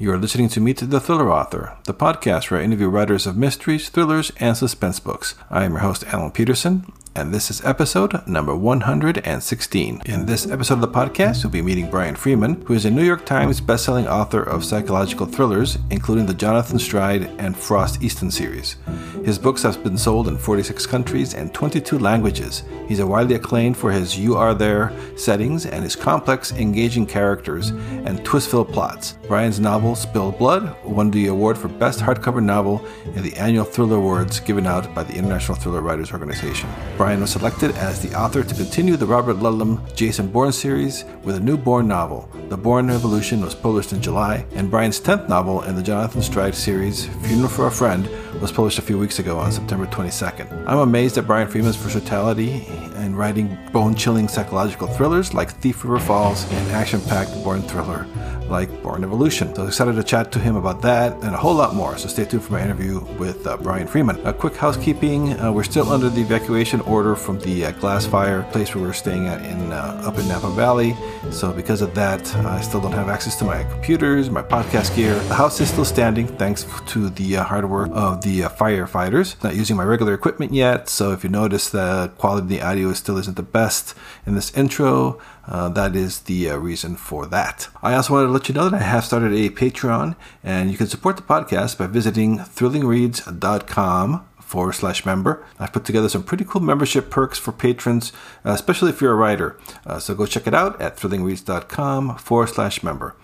You are listening to Meet the Thriller Author, the podcast where I interview writers of mysteries, thrillers, and suspense books. I am your host, Alan Peterson, and this is episode number 116. In this episode of the podcast, you'll be meeting Brian Freeman, who is a New York Times bestselling author of psychological thrillers, including the Jonathan Stride and Frost Easton series. His books have been sold in 46 countries and 22 languages. He's widely acclaimed for his You Are There settings and his complex, engaging characters and twist-filled plots. Brian's novel Spilled Blood won the award for Best Hardcover Novel in the annual Thriller Awards given out by the International Thriller Writers Organization. Brian was selected as the author to continue the Robert Ludlum Jason Bourne series with a new Bourne novel. The Bourne Revolution was published in July, and Brian's 10th novel in the Jonathan Stride series, Funeral for a Friend, was published a few weeks ago on September 22nd. I'm amazed at Brian Freeman's versatility in writing bone chilling psychological thrillers like Thief River Falls and action packed Bourne thriller like Bourne Evolution. So excited to chat to him about that and a whole lot more. So stay tuned for my interview with uh, Brian Freeman. A quick housekeeping: uh, we're still under the evacuation order from the uh, Glass Fire place where we are staying at in uh, up in Napa Valley. So because of that, I still don't have access to my computers, my podcast gear. The house is still standing thanks to the uh, hard work of the uh, firefighters. Not using my regular equipment yet, so if you notice the quality of the audio still isn't the best in this intro. Uh, that is the uh, reason for that. I also wanted to let you know that I have started a Patreon, and you can support the podcast by visiting thrillingreads.com forward slash member. I've put together some pretty cool membership perks for patrons, uh, especially if you're a writer. Uh, so go check it out at thrillingreads.com forward slash member.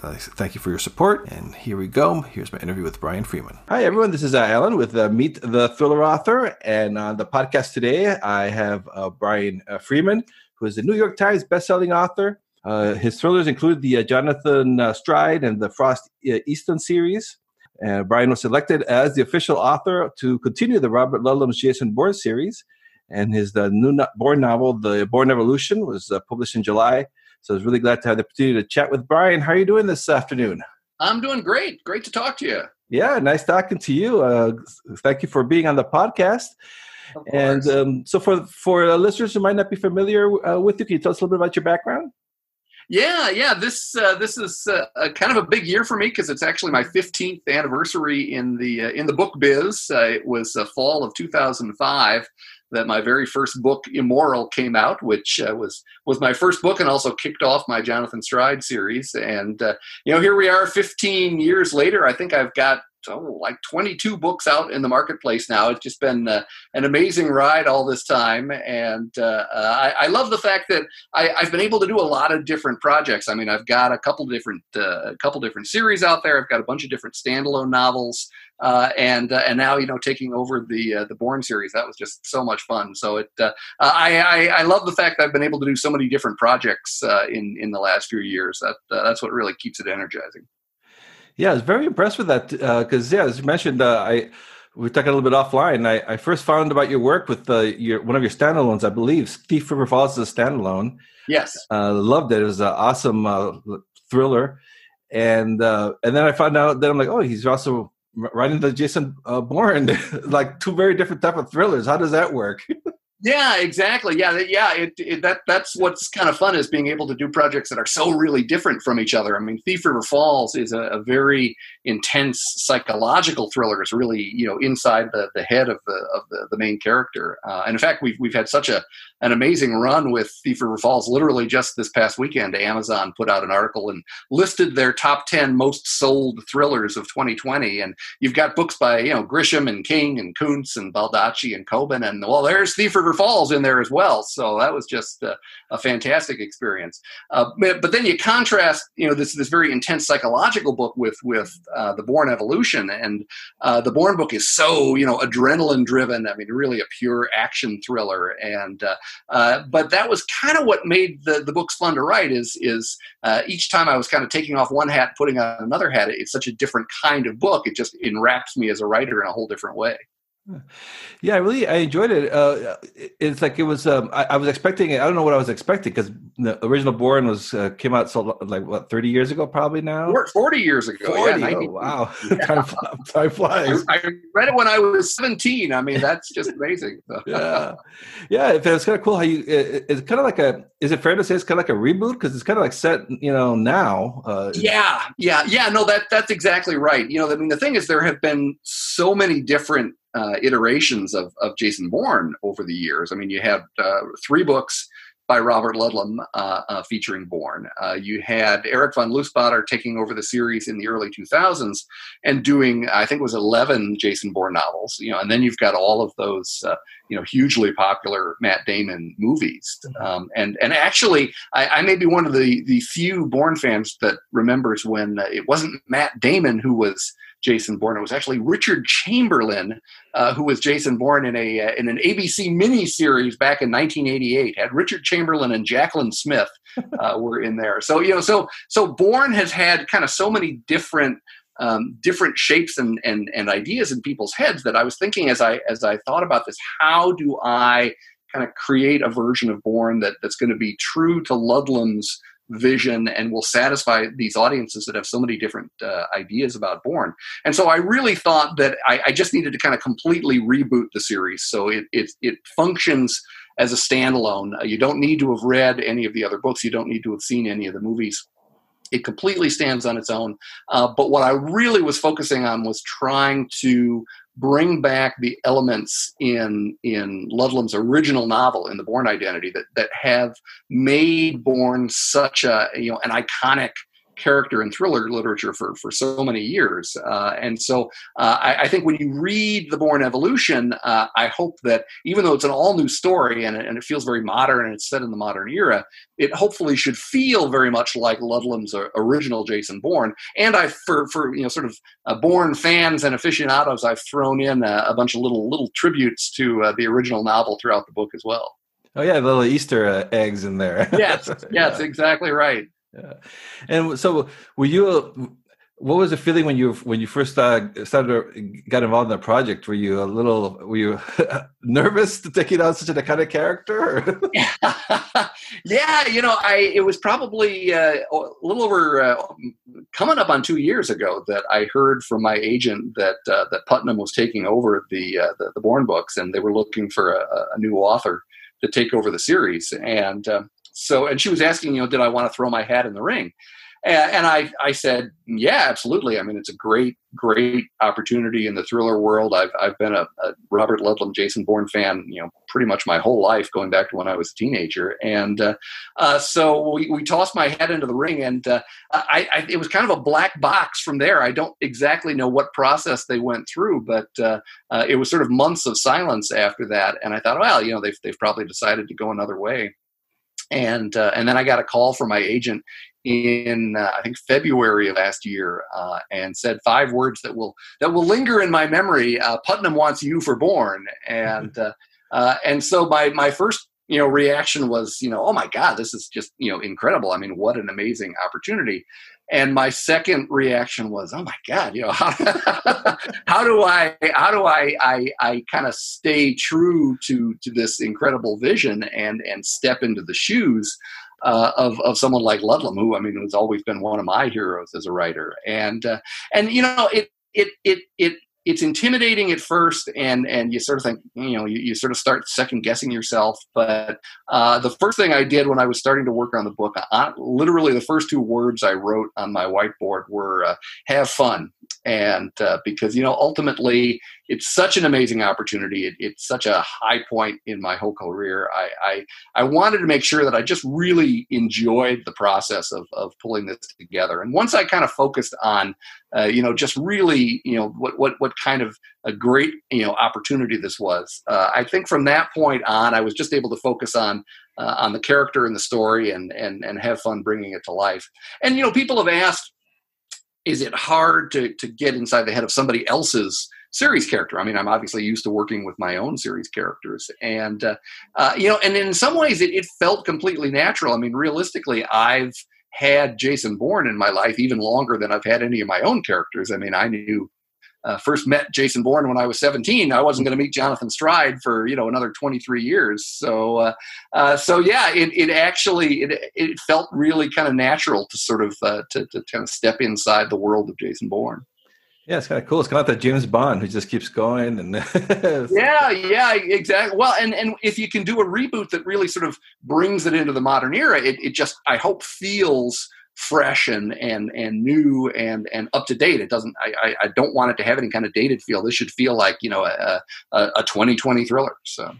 Uh, thank you for your support. And here we go. Here's my interview with Brian Freeman. Hi, everyone. This is uh, Alan with uh, Meet the Thriller Author. And on the podcast today, I have uh, Brian Freeman, who is a New York Times bestselling author. His thrillers include the Jonathan Stride and the Frost Easton series. Brian was selected as the official author to continue the Robert Ludlum's Jason Bourne series. And his the new no- Bourne novel, The Bourne Evolution, was published in July so I was really glad to have the opportunity to chat with Brian. How are you doing this afternoon? I'm doing great. Great to talk to you. Yeah, nice talking to you. Uh, thank you for being on the podcast. And um, so, for for uh, listeners who might not be familiar uh, with you, can you tell us a little bit about your background? Yeah, yeah. This uh, this is uh, kind of a big year for me because it's actually my 15th anniversary in the uh, in the book biz. Uh, it was fall of 2005 that my very first book, Immoral, came out, which uh, was was my first book and also kicked off my Jonathan Stride series. And uh, you know, here we are, 15 years later. I think I've got oh, like 22 books out in the marketplace now. It's just been uh, an amazing ride all this time, and uh, uh, I, I, love the fact that I, have been able to do a lot of different projects. I mean, I've got a couple different uh, a couple different series out there. I've got a bunch of different standalone novels. Uh, and uh, and now you know taking over the the Bourne series that was just so much fun. So it I, I, I love the fact that I've been able to do so many different projects in in the last few years. That that's what really keeps it energizing. Yeah, I was very impressed with that uh, because yeah, as you mentioned, uh, I we were talking a little bit offline. I, I first found about your work with uh, your one of your standalones, I believe. Thief River Falls is a standalone. Yes, loved it. It was an awesome thriller, and and then I found out that I'm like, oh, he's also writing the Jason uh, Bourne, like two very different type of thrillers. How does that work? yeah, exactly. Yeah, yeah. It, it, that that's what's kind of fun is being able to do projects that are so really different from each other. I mean, Thief River Falls is a, a very intense psychological thriller. It's really you know inside the, the head of the of the, the main character. Uh, and in fact, we've we've had such a an amazing run with Thief River Falls. Literally just this past weekend, Amazon put out an article and listed their top 10 most sold thrillers of 2020. And you've got books by, you know, Grisham and King and Koontz and Baldacci and Coben. And well, there's Thief River Falls in there as well. So that was just a, a fantastic experience. Uh, but, then you contrast, you know, this, this very intense psychological book with, with uh, the Bourne Evolution. And uh, the Bourne book is so, you know, adrenaline driven. I mean, really a pure action thriller. And uh, uh, but that was kind of what made the, the books fun to write. Is is uh, each time I was kind of taking off one hat, putting on another hat. It's such a different kind of book. It just enwraps me as a writer in a whole different way. Yeah, I really I enjoyed it. Uh, it's like it was. Um, I, I, was expecting. it. I don't know what I was expecting because the original Bourne was uh, came out so like what thirty years ago, probably now. Forty years ago. 40, yeah, oh, wow, yeah. time, time, flies. I, I, read it when I was seventeen. I mean, that's just amazing. yeah, yeah. It's kind of cool how you. It, it's kind of like a. Is it fair to say it's kind of like a reboot because it's kind of like set, you know, now. Uh, yeah, yeah, yeah. No, that that's exactly right. You know, I mean, the thing is, there have been so many different uh, iterations of, of Jason Bourne over the years. I mean, you had uh, three books by Robert Ludlum uh, uh featuring Bourne. Uh, you had Eric Van Lustbader taking over the series in the early 2000s and doing, I think it was 11 Jason Bourne novels, you know, and then you've got all of those, uh, you know, hugely popular Matt Damon movies. Um, and, and actually, I, I, may be one of the, the few Bourne fans that remembers when it wasn't Matt Damon who was Jason Bourne. It was actually Richard Chamberlain uh, who was Jason Bourne in a uh, in an ABC miniseries back in 1988. Had Richard Chamberlain and Jaclyn Smith uh, were in there. So you know, so so Bourne has had kind of so many different um, different shapes and, and and ideas in people's heads that I was thinking as I as I thought about this. How do I kind of create a version of Bourne that that's going to be true to Ludlum's vision and will satisfy these audiences that have so many different uh, ideas about Bourne. And so I really thought that I, I, just needed to kind of completely reboot the series so it it, it functions as a standalone. Uh, you don't need to have read any of the other books. You don't need to have seen any of the movies. It completely stands on its own. Uh, but what I really was focusing on was trying to bring back the elements in in Ludlum's original novel in the Bourne Identity that that have made Bourne such a you know an iconic character and thriller literature for, for so many years. Uh, and so uh, I, I, think when you read The Bourne Evolution, uh, I hope that even though it's an all new story and, and it feels very modern and it's set in the modern era, it hopefully should feel very much like Ludlum's original Jason Bourne. And I, for, for you know, sort of uh, Bourne fans and aficionados, I've thrown in a, a bunch of little little tributes to uh, the original novel throughout the book as well. Oh yeah, little Easter uh, eggs in there. yes, yes, yeah. exactly right yeah. And so, were you? What was the feeling when you when you first uh, started got involved in the project? Were you a little were you nervous to take it on such a kind of character? yeah, you know, I it was probably uh, a little over uh, coming up on two years ago that I heard from my agent that uh, that Putnam was taking over the, uh, the, the Bourne books and they were looking for a, a new author to take over the series and. Um, so, and she was asking, you know, did I want to throw my hat in the ring? And, I, I said, yeah, absolutely. I mean, it's a great, great opportunity in the thriller world. I've, I've been a, a, Robert Ludlum, Jason Bourne fan, you know, pretty much my whole life, going back to when I was a teenager. And uh, uh, so we, we tossed my head into the ring, and uh, I, I, it was kind of a black box from there. I don't exactly know what process they went through, but uh, uh, it was sort of months of silence after that. And I thought, well, you know, they've, they've probably decided to go another way and uh, and then I got a call from my agent in uh, I think February of last year, uh, and said five words that will that will linger in my memory. Uh, Putnam wants you for Bourne, and uh, uh, and so my my first you know reaction was you know oh my god this is just you know incredible. I mean what an amazing opportunity and my second reaction was oh my god you know how, how do i how do i i, I kind of stay true to to this incredible vision and and step into the shoes uh, of of someone like Ludlum, who I mean has always been one of my heroes as a writer, and uh, and you know it it it it it's intimidating at first and and you sort of think you know you, you sort of start second guessing yourself. But uh, the first thing i did when i was starting to work on the book uh, literally the first two words i wrote on my whiteboard were uh, have fun and uh, because you know ultimately it's such an amazing opportunity. It, it's such a high point in my whole career. I, I, I wanted to make sure that i just really enjoyed the process of, of pulling this together. And once i kind of focused on uh, you know just really you know what what what kind of a great you know opportunity this was uh, i think from that point on i was just able to focus on uh, on the character and the story and and and have fun bringing it to life. And you know people have asked is it hard to, to get inside the head of somebody else's series character? I mean, I'm obviously used to working with my own series characters, and uh, uh, you know, and in some ways, it, it felt completely natural. I mean, realistically, I've had Jason Bourne in my life even longer than I've had any of my own characters. I mean, I knew uh, first met Jason Bourne when I was 17. I wasn't going to meet Jonathan Stride for you know another 23 years. So uh, uh, so yeah, it, it actually it, it felt really kind of natural to sort of uh, to, to kind of step inside the world of Jason Bourne. Yeah, it's kind of cool. It's kind of like the James Bond who just keeps going and yeah, yeah, exactly. Well, and and if you can do a reboot that really sort of brings it into the modern era, it, it just I hope feels fresh and and and new and and up to date. It doesn't. I, I don't want it to have any kind of dated feel. This should feel like you know a a, a 2020 thriller. So.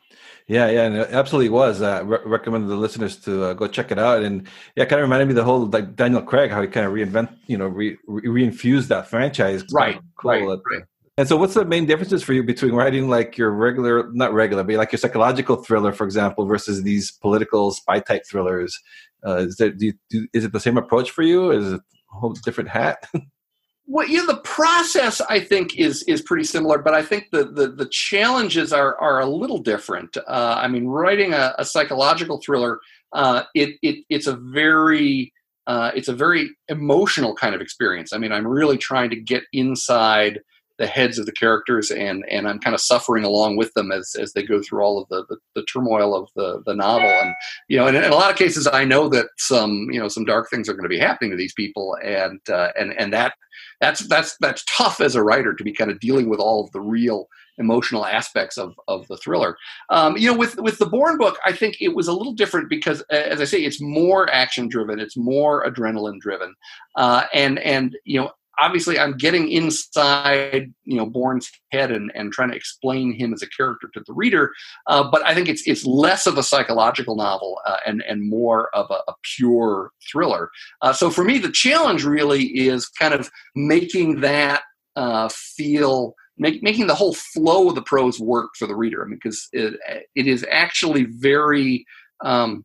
Yeah, yeah, and it absolutely was. Uh, re- recommend the listeners to uh, go check it out. And yeah, kind of reminded me the whole like Daniel Craig, how he kind of reinvent, you know, re- reinfused that franchise. Right, cool right, right. And so, what's the main differences for you between writing like your regular, not regular, but like your psychological thriller, for example, versus these political spy type thrillers? Uh, is there do, you, do is it the same approach for you? Is it a whole different hat? well, yeah, the process I think is is pretty similar, but I think the the, the challenges are are a little different. Uh, I mean, writing a, a psychological thriller, uh, it, it it's a very uh, it's a very emotional kind of experience. I mean, I'm really trying to get inside the heads of the characters and and I'm kind of suffering along with them as as they go through all of the the, the turmoil of the the novel and you know in, in, a lot of cases I know that some you know some dark things are going to be happening to these people and uh, and and that that's that's that's tough as a writer to be kind of dealing with all of the real emotional aspects of, of the thriller. Um, you know, with with the Bourne book, I think it was a little different because, as I say, it's more action driven, it's more adrenaline driven, uh, and and you know, obviously I'm getting inside, you know, Bourne's head and, and trying to explain him as a character to the reader. Uh, but I think it's it's less of a psychological novel uh, and and more of a, a pure thriller. Uh, so for me, the challenge really is kind of making that uh, feel. Make, making the whole flow of the prose work for the reader. I mean, because it, it is actually very um,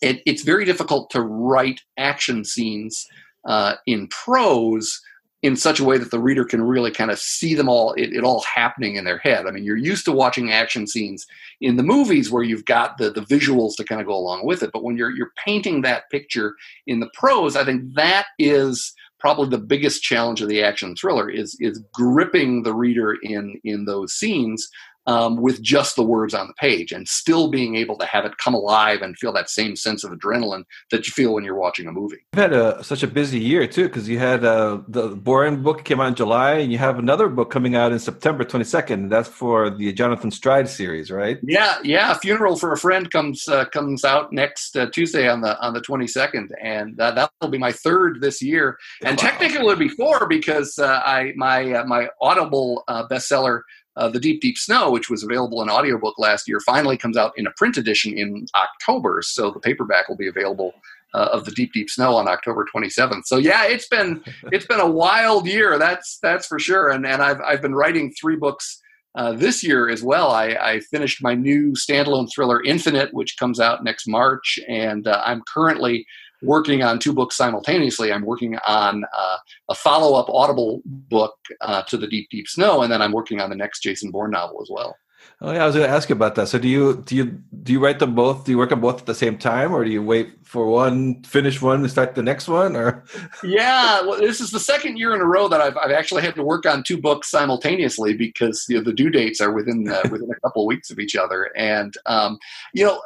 it, it's very difficult to write action scenes uh, in prose in such a way that the reader can really kind of see them all it, it, all happening in their head. I mean you're used to watching action scenes in the movies where you've got the, the visuals to kind of go along with it but when you're you're painting that picture in the prose i think that is probably the biggest challenge of the action thriller is is gripping the reader in in those scenes um, with just the words on the page and still being able to have it come alive and feel that same sense of adrenaline that you feel when you're watching a movie. You had a, such a busy year too, because you had uh, the Bourne book came out in July, and you have another book coming out in September 22nd. That's for the Jonathan Stride series, right? Yeah, yeah. Funeral for a Friend comes uh, comes out next uh, Tuesday on the on the 22nd, and uh, that will be my third this year. And wow. technically, it would be four because uh, I my uh, my Audible bestseller uh, the Deep Deep Snow, which was available in audiobook last year, finally comes out in a print edition in October. So the paperback will be available uh, of the Deep Deep Snow on October 27th. So yeah, it's been it's been a wild year. That's that's for sure. And and I've I've been writing three books. Uh, this year as well, I, I, finished my new standalone thriller Infinite, which comes out next March, and uh, I'm currently working on two books simultaneously. I'm working on uh, a follow up Audible book uh, to The Deep, Deep Snow, and then I'm working on the next Jason Bourne novel as well. Oh yeah, I was going to ask you about that. So do you do you do you write them both? Do you work on both at the same time, or do you wait for one, finish one, and start the next one? Or yeah, well, this is the second year in a row that I've, I've actually had to work on two books simultaneously because you know, the due dates are within uh, within a couple of weeks of each other, and um, you know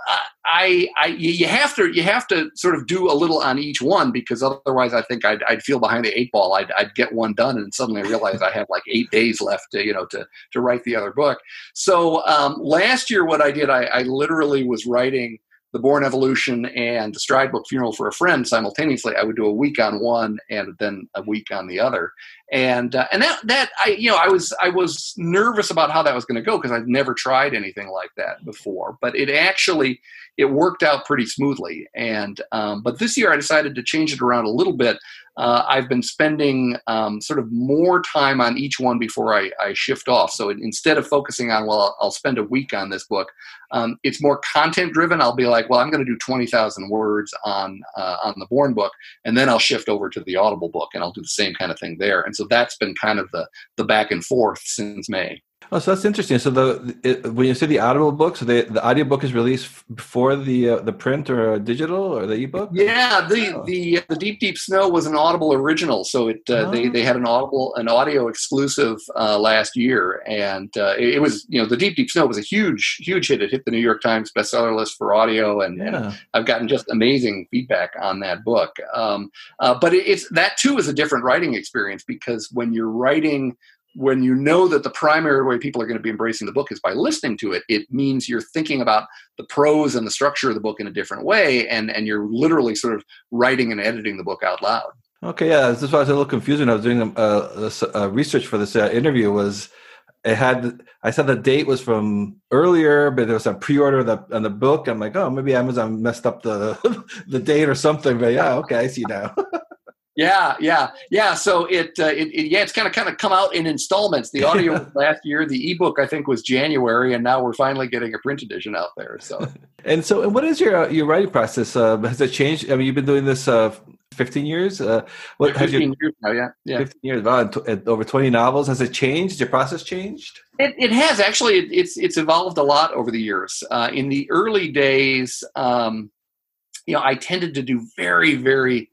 I, I you have to you have to sort of do a little on each one because otherwise I think I'd, I'd feel behind the eight ball. I'd, I'd get one done and suddenly realize I have like eight days left, to, you know, to to write the other book. So um, last year, what I did, I, I, literally was writing the Bourne Evolution and the Stride Book Funeral for a Friend simultaneously. I would do a week on one and then a week on the other, and uh, and that that I you know I was I was nervous about how that was going to go because I'd never tried anything like that before, but it actually it worked out pretty smoothly. And um, but this year I decided to change it around a little bit uh, I've been spending um, sort of more time on each one before I, I shift off. So instead of focusing on, well, I'll, spend a week on this book, um, it's more content driven. I'll be like, well, I'm going to do 20,000 words on uh, on the Bourne book, and then I'll shift over to the Audible book, and I'll do the same kind of thing there. And so that's been kind of the the back and forth since May. Oh, so that's interesting. So the it, when you say the audible book, so the the audiobook is released before the uh, the print or digital or the ebook. Yeah, the oh. the the Deep Deep Snow was an Audible original, so it uh, oh. they they had an Audible an audio exclusive uh, last year, and uh, it, it, was you know the Deep Deep Snow was a huge huge hit. It hit the New York Times bestseller list for audio, and, yeah. and I've gotten just amazing feedback on that book. Um, uh, but it, it's that too is a different writing experience because when you're writing when you know that the primary way people are going to be embracing the book is by listening to it, it means you're thinking about the prose and the structure of the book in a different way, and and you're literally sort of writing and editing the book out loud. Okay, yeah, this is why I was a little confused when I was doing uh, uh, research for this uh, interview. Was it had I said the date was from earlier, but there was a pre-order the, on the book. I'm like, oh, maybe Amazon messed up the the date or something. But yeah, okay, I see now. Yeah, yeah, yeah. So it, uh, it, it, yeah, it's kind of kind of come out in installments. The audio last year, the ebook I think was January, and now we're finally getting a print edition out there. So, and so, and what is your uh, your writing process? Uh, has it changed? I mean, you've been doing this uh, 15 years. Uh, what 15 you, years now, yeah, yeah. 15 years. Wow, over 20 novels. Has it changed? Your process changed? It, it has actually. It, it's it's evolved a lot over the years. Uh, in the early days, um, you know, I tended to do very very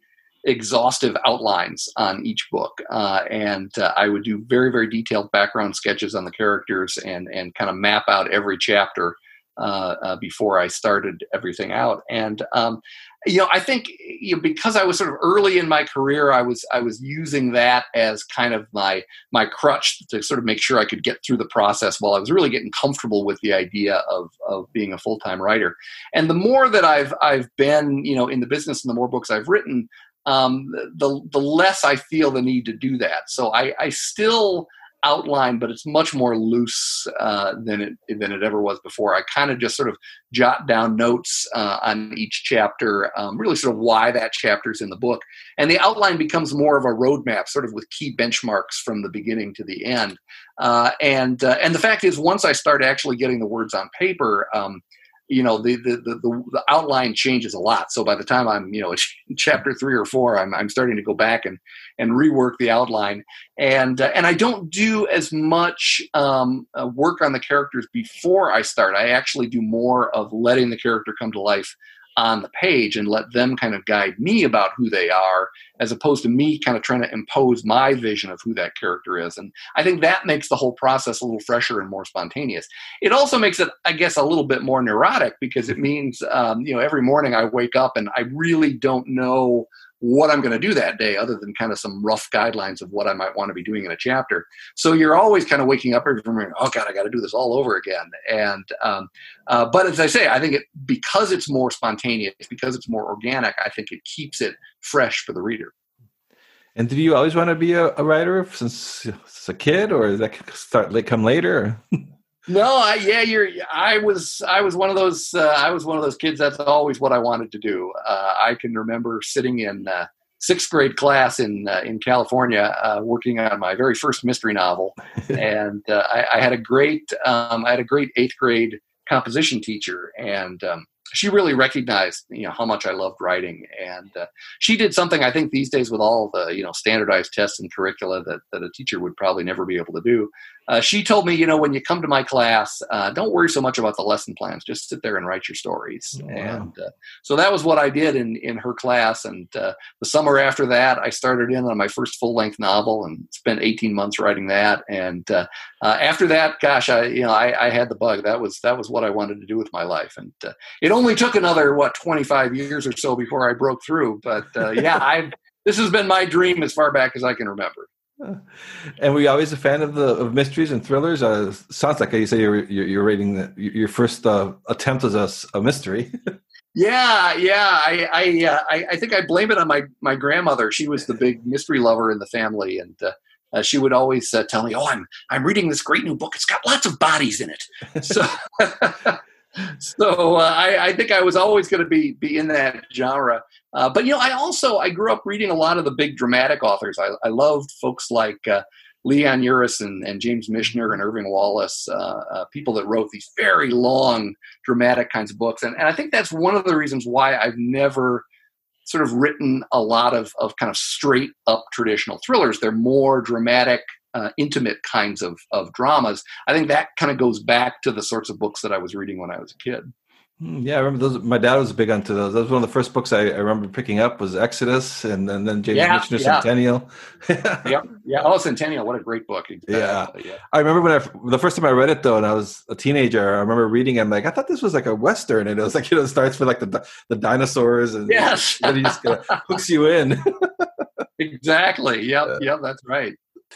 exhaustive outlines on each book, uh, and uh, I would do very very detailed background sketches on the characters and and kind of map out every chapter uh, uh before I started everything out. And um, you know, I think you know, because I was sort of early in my career, I was I was using that as kind of my my crutch to sort of make sure I could get through the process while I was really getting comfortable with the idea of of being a full time writer. And the more that I've I've been you know in the business and the more books I've written, um, the the less I feel the need to do that. So I, I still outline, but it's much more loose uh, than it than it ever was before. I kind of just sort of jot down notes uh, on each chapter, um, really sort of why that chapter is in the book, and the outline becomes more of a roadmap, sort of with key benchmarks from the beginning to the end. Uh, and uh, and the fact is, once I start actually getting the words on paper. Um, you know the, the the, the outline changes a lot. So by the time i'm you know chapter three or four i'm, I'm starting to go back and and rework the outline. And uh, and i don't do as much um, uh, work on the characters before i start. I actually do more of letting the character come to life on the page and let them kind of guide me about who they are as opposed to me kind of trying to impose my vision of who that character is. And i think that makes the whole process a little fresher and more spontaneous. It also makes it i guess a little bit more neurotic because it means um, you know every morning i wake up and i really don't know what I'm going to do that day, other than kind of some rough guidelines of what I might want to be doing in a chapter. So you're always kind of waking up every morning, oh God, I got to do this all over again. And um, uh, but as I say, I think it because it's more spontaneous, because it's more organic, I think it keeps it fresh for the reader. And did you always want to be a, a writer since, since a kid, or did that start come later? No, I, yeah, you're. I was, I was one of those. Uh, I was one of those kids. That's always what I wanted to do. Uh, I can remember sitting in uh, sixth grade class in uh, in California, uh, working on my very first mystery novel, and uh, I, I, had a great, um, I had a great eighth grade composition teacher, and um, she really recognized you know how much I loved writing, and uh, she did something I think these days with all the you know standardized tests and curricula that, that a teacher would probably never be able to do. Uh, she told me, you know, when you come to my class, uh, don't worry so much about the lesson plans. Just sit there and write your stories. Oh, wow. And uh, so that was what I did in in her class. And uh, the summer after that, I started in on my first full length novel and spent 18 months writing that. And uh, uh, after that, gosh, I you know I, I, had the bug. That was that was what I wanted to do with my life. And it only took another what 25 years or so before I broke through. But yeah, I've this has been my dream as far back as I can remember. And were you always a fan of the of mysteries and thrillers? Uh, sounds like you say you're you're, you're rating the, your first uh, attempt as a, a mystery. yeah, yeah. I I, uh, I, I think I blame it on my my grandmother. She was the big mystery lover in the family, and uh, uh, she would always uh, tell me, "Oh, I'm I'm reading this great new book. It's got lots of bodies in it." So. so uh, I, I, think I was always going to be be in that genre. Uh, but you know, I also I grew up reading a lot of the big dramatic authors. I, I loved folks like uh, Leon Uris and, and, James Michener and Irving Wallace, uh, uh, people that wrote these very long, dramatic kinds of books. And, and I think that's one of the reasons why I've never sort of written a lot of, of kind of straight up traditional thrillers. They're more dramatic uh, intimate kinds of of dramas. I think that kind of goes back to the sorts of books that I was reading when I was a kid. Hmm, yeah, I remember those. My dad was big onto those. That was one of the first books I, I remember picking up was Exodus, and, and then James yeah, Michener yeah. Centennial. yeah, yeah. Oh, Centennial! What a great book! Exactly. Yeah. yeah. I remember when I the first time I read it though, and I was a teenager. I remember reading it. I'm like, I thought this was like a western, and it was like you know, it starts with like the the dinosaurs, and yes, and he just kind of hooks you in. exactly. Yep. Yeah. Yep. That's right.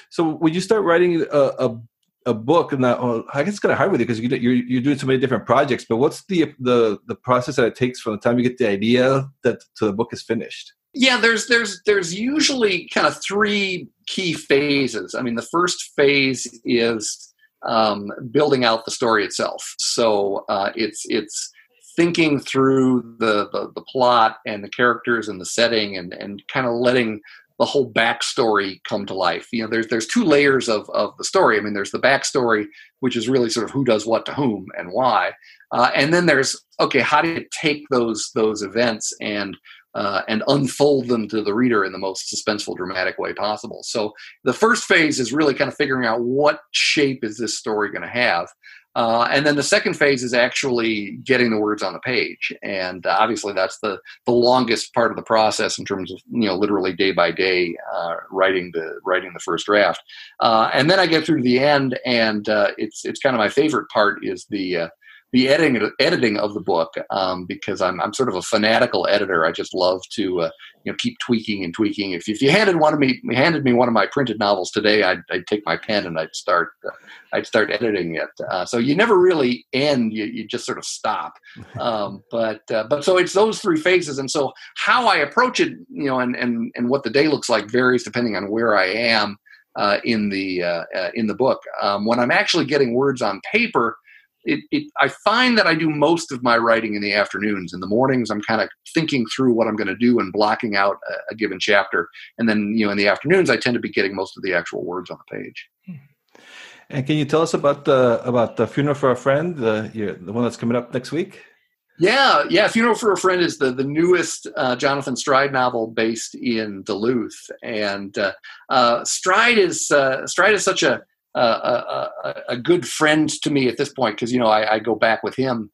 So, when you start writing a, a a book and that well, i guess it's kind of hard with you because you, you're, you're doing so many different projects but what's the the the process that it takes from the time you get the idea that to the book is finished? Yeah there's there's there's usually kind of three key phases. I mean the first phase is um, building out the story itself. So uh, it's it's thinking through the, the, the plot and the characters and the setting and and kind of letting the whole backstory come to life. You know, there's there's two layers of of the story. I mean, there's the backstory, which is really sort of who does what to whom and why, uh, and then there's okay, how do you take those those events and uh, and unfold them to the reader in the most suspenseful, dramatic way possible. So the first phase is really kind of figuring out what shape is this story going to have. Uh, and then the second phase is actually getting the words on the page, and uh, obviously that's the the longest part of the process in terms of you know literally day by day uh, writing the writing the first draft. Uh, and then I get through to the end, and uh, it's it's kind of my favorite part is the uh, the editing editing of the book um, because I'm I'm sort of a fanatical editor. I just love to uh, you know keep tweaking and tweaking. If, if you handed one of me handed me one of my printed novels today, I'd, I'd take my pen and I'd start uh, I'd start editing it. Uh, so you never really end. You, you just sort of stop. Um, but uh, but so it's those three phases, and so how I approach it, you know, and and and what the day looks like varies depending on where I am. Uh, in the uh, in the book, um, when I'm actually getting words on paper, it, it, I find that I do most of my writing in the afternoons. In the mornings, I'm kind of thinking through what I'm going to do and blocking out a, a, given chapter. And then, you know, in the afternoons, I tend to be getting most of the actual words on the page. And can you tell us about the about the funeral for a friend, the the one that's coming up next week? Yeah, yeah. Funeral for a Friend is the the newest uh, Jonathan Stride novel based in Duluth, and uh, uh, Stride is uh, Stride is such a a, a, good friend to me at this point because you know I, I, go back with him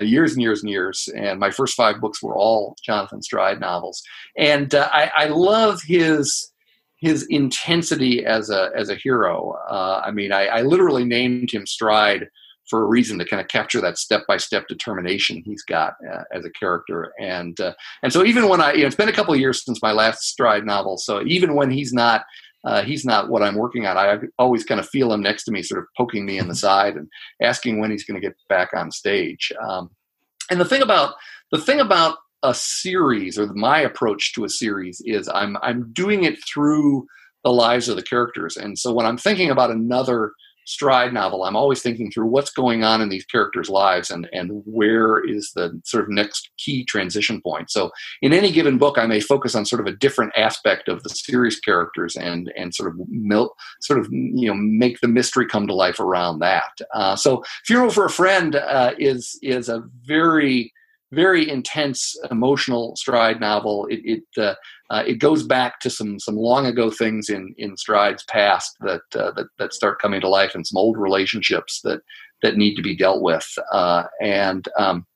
years and years and years, and my first five books were all Jonathan Stride novels, and uh, I, I, love his his intensity as a as a hero. Uh, I mean, I, I, literally named him Stride for a reason to kind of capture that step by step determination he's got uh, as a character, and uh, and so even when I you know it's been a couple of years since my last Stride novel, so even when he's not uh, he's not what I'm working on. I always kind of feel him next to me, sort of poking me in the side and asking when he's going to get back on stage. Um, and the thing about the thing about a series or my approach to a series is I'm I'm doing it through the lives of the characters. And so when I'm thinking about another stride novel. I'm always thinking through what's going on in these characters lives and and where is the sort of next key transition point. So in any given book i may focus on sort of a different aspect of the series characters and and sort of mil- sort of you know make the mystery come to life around that. Uh, so funeral for a friend uh, is is a very very intense emotional stride novel it, it uh, uh, it goes back to some some long ago things in in Stride's past that uh, that that start coming to life, and some old relationships that that need to be dealt with. Uh, and um,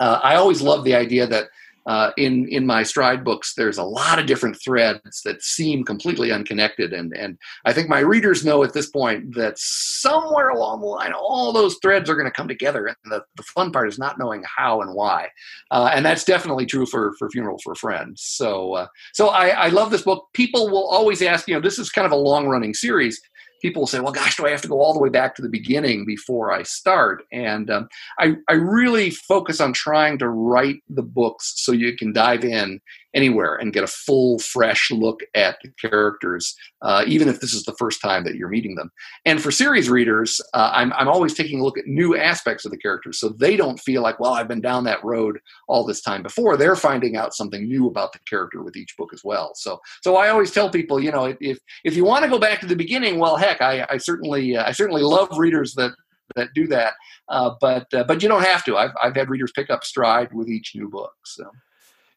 uh, I always love the idea that uh, in in my stride books there's a lot of different threads that seem completely unconnected. And and i think my readers know at this point that somewhere along the line all those threads are going to come together. And the, the fun part is not knowing how and why. Uh, and that's definitely true for for funeral for friends. So uh, so I, I love this book. People will always ask you know this is kind of a long running series people will say, well, gosh, do I have to go all the way back to the beginning before I start? And um, I, I really focus on trying to write the books so you can dive in anywhere and get a full, fresh look at the characters, uh, even if this is the first time that you're meeting them. And for series readers, uh, I'm, I'm always taking a look at new aspects of the characters so they don't feel like, well, I've been down that road all this time before. They're finding out something new about the character with each book as well. So, so I always tell people, you know, if if you want to go back to the beginning, well, heck, I, I certainly uh, I certainly love readers that that do that. Uh, but uh, but you don't have to. I've I've had readers pick up stride with each new book. So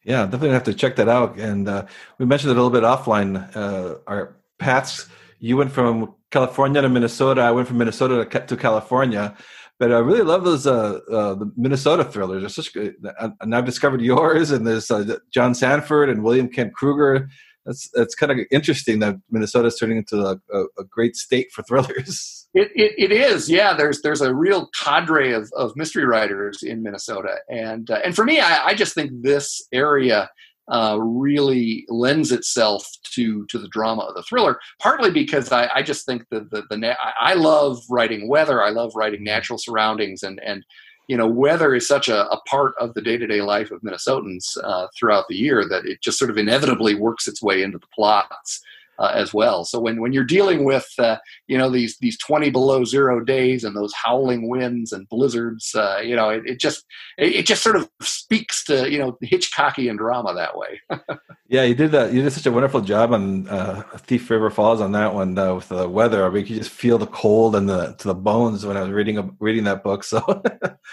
yeah, definitely have to check that out. And uh, we mentioned it a little bit offline. Uh, our paths. You went from California to Minnesota. I went from Minnesota to, California, but I really love those uh, uh, the Minnesota thrillers. They're such good, and I've discovered yours, and there's uh, John Sandford and William Kent Krueger. That's that's kind of interesting that Minnesota is turning into a, a, a great state for thrillers. It, it, it is, yeah. There's there's a real cadre of, of mystery writers in Minnesota, and uh, and for me, I, I just think this area uh, really lends itself to to the drama of the thriller. Partly because I, I just think that the, the, the I love writing weather. I love writing natural surroundings, and and you know weather is such a, a part of the day to day life of Minnesotans uh, throughout the year that it just sort of inevitably works its way into the plots uh, as well. So when, when you're dealing with uh, you know these these 20 below zero days and those howling winds and blizzards, uh, you know it, it just it, it, just sort of speaks to you know Hitchcockian drama that way. yeah, you did that. You did such a wonderful job on uh, Thief River Falls on that one uh, with the weather. I mean, you just feel the cold and the to the bones when I was reading reading that book. So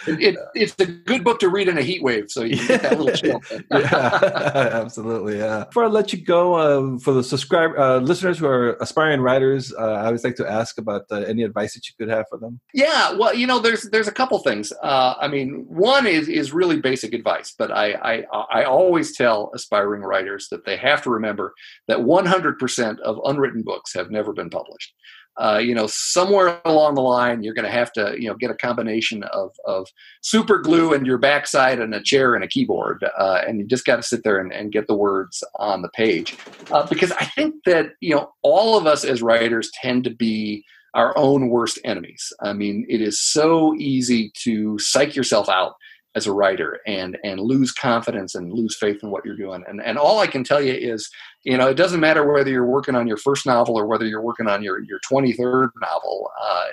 it, it's a good book to read in a heat wave. So you get that little chill. yeah, absolutely. Yeah. Before I let you go, um, for the subscriber uh, listeners who are aspiring writers, uh, I always like to ask about uh, any advice that you could have for them. Yeah, well, you know, there's there's a couple things. Uh, I mean, one is is really basic advice, but I, I I always tell aspiring writers that they have to remember that 100% of unwritten books have never been published uh, you know, somewhere along the line, you're going to have to, you know, get a combination of, of super glue and your backside and a chair and a keyboard. Uh, and you just got to sit there and, and, get the words on the page. Uh, because I think that, you know, all of us as writers tend to be our own worst enemies. I mean, it is so easy to psych yourself out as a writer and and lose confidence and lose faith in what you're doing. And and all i can tell you is you know it doesn't matter whether you're working on your first novel or whether you're working on your your 23rd novel uh,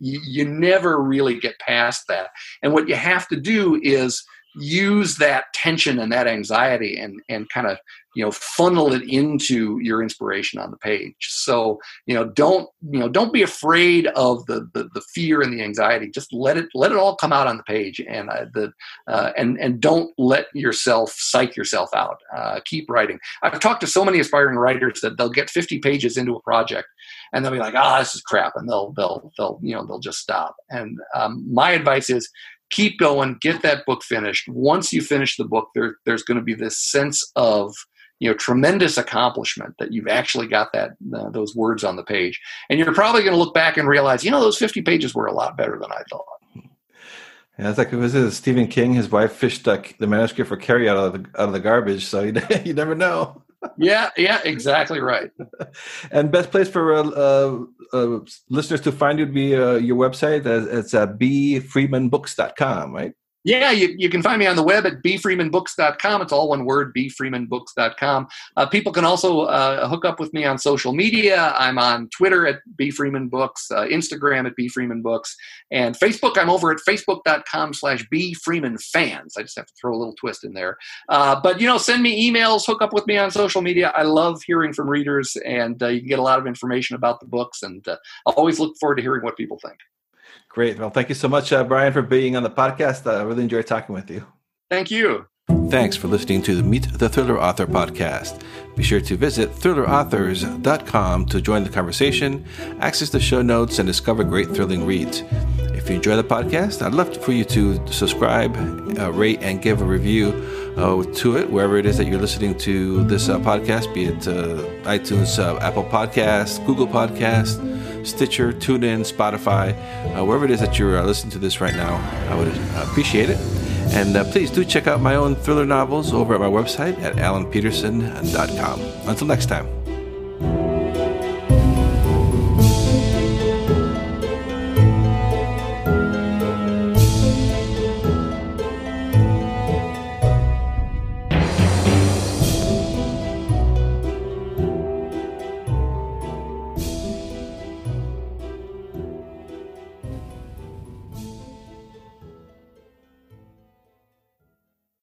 you, you never really get past that. And what you have to do is use that tension and that anxiety and and kind of you know funnel it into your inspiration on the page. So you know don't you know don't be afraid of the the, the fear and the anxiety. Just let it let it all come out on the page and uh, the uh, and and don't let yourself psych yourself out. Uh, keep writing. I've talked to so many aspiring writers that they'll get 50 pages into a project and they'll be like ah oh, this is crap and they'll they'll they'll you know they'll just stop. And um, my advice is keep going get that book finished once you finish the book there, there's going to be this sense of you know tremendous accomplishment that you've actually got that uh, those words on the page and you're probably going to look back and realize you know those 50 pages were a lot better than i thought yeah, it's like it was it Stephen King. His wife fished uh, the manuscript for Carrie out of the out of the garbage, so you, you never know. yeah, yeah, exactly right. and best place for uh, uh, listeners to find you would be uh, your website. It's uh, bfreemanbooks.com, right? Yeah, you, you can find me on the web at bfreemanbooks.com. It's all one word, bfreemanbooks.com. Uh, people can also uh, hook up with me on social media. I'm on Twitter at bfreemanbooks, uh, Instagram at bfreemanbooks, and Facebook. I'm over at facebook.com slash bfreemanfans. I just have to throw a little twist in there. Uh, but, you know, send me emails, hook up with me on social media. I love hearing from readers, and uh, you can get a lot of information about the books, and uh, I always look forward to hearing what people think. Great. Well, thank you so much, uh, Brian, for being on the podcast. I really enjoyed talking with you. Thank you. Thanks for listening to the Meet the Thriller Author podcast. Be sure to visit thrillerauthors.com to join the conversation, access the show notes, and discover great thrilling reads. If you enjoy the podcast, I'd love for you to subscribe, uh, rate, and give a review uh, to it wherever it is that you're listening to this uh, podcast, be it uh, iTunes, uh, Apple Podcasts, Google Podcasts Stitcher, TuneIn, Spotify, uh, wherever it is that you're uh, listening to this right now. I would appreciate it. And uh, please do check out my own thriller novels over at my website at alanpeterson.com. Until next time.